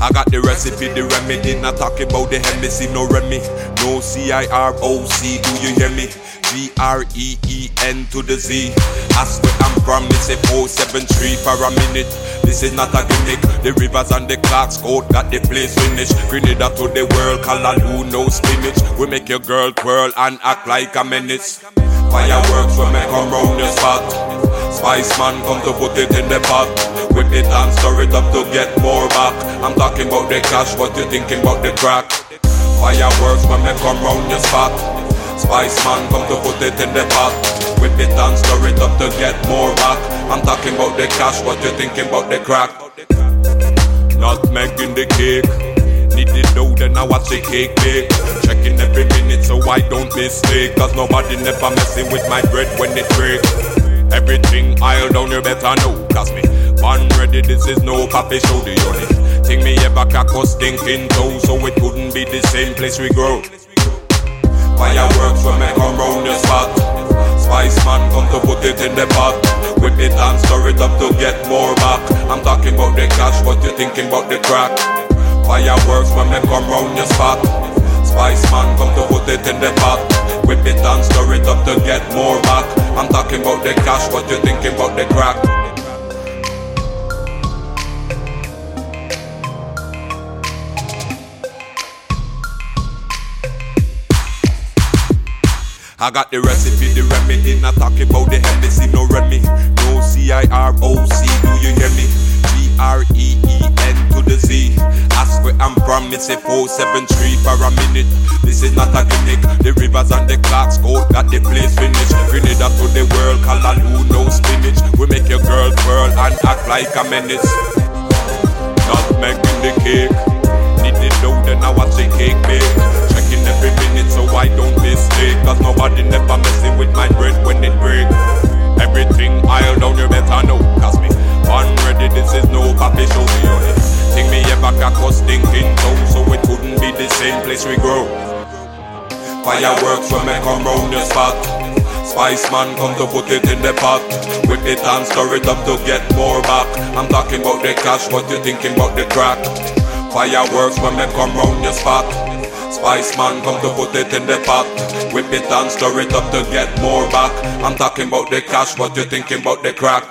I got the recipe, the remedy. Not talking about the Hennessy, no Remy. No C I R O C, do you hear me? G R E E N to the Z. Ask where I'm from, it's a 473 for a minute. This is not a gimmick. The rivers and the Clarke's Court got the place finished. Grenada to the world, Callaloo, no spinach. We make your girl twirl and act like a menace. Fireworks when me come round your spot. Spice man come to put it in the pot. Whip it and stir it up to get more back. I'm talking about the cash, what you thinking about the crack? Fireworks when me come round your spot. Spice man come to put it in the pot. Whip it and stir it up to get more back. I'm talking about the cash, what you thinking about the crack? Not making the cake. Need the dough, then I watch the cake bake. Checking every minute so I don't mistake. Cause nobody never messing with my bread when it break. Everything I'll down, you better know. Cause me, born ready, this is no coffee show. Eh? The only thing me ever crack was stinking toe. So it couldn't be the same place we grow. Fireworks when me come round your spot. Spice man come to put it in the pot. Whip it and stir it up to get more back. I'm talking about the cash, what you thinking about the crack? Fireworks when me come round your spot. Spice man come to put it in the pot. Whip it and stir it up to get more back. I'm talking the cash, what you thinking about the crack? I got the recipe, the remedy. Not talking about the Hennessy, no Remy. I'm from, it's a 473 for a minute. This is not a gimmick. The rivers and the Clarke's Court got the place finished. Grenada to the world, Callaloo, no spinach. We make your girl twirl and act like a menace. Not making the cake. Need the dough, then I watch the cake bake. Checking every minute so I don't mistake. Cause nobody never messing with my bread when it break. Everything I'll down, you better know. Cause me, born ready, this is no coffee show. Me ever crack was stinking toe. So it couldn't be the same place we grow. Fireworks when me come round your spot. Spice man come to put it in the pot. Whip it and stir it up to get more back. I'm talking about the cash, what you thinking about the crack? Fireworks when me come round your spot. Spice man come to put it in the pot. Whip it and stir it up to get more back. I'm talking about the cash, what you thinking about the crack?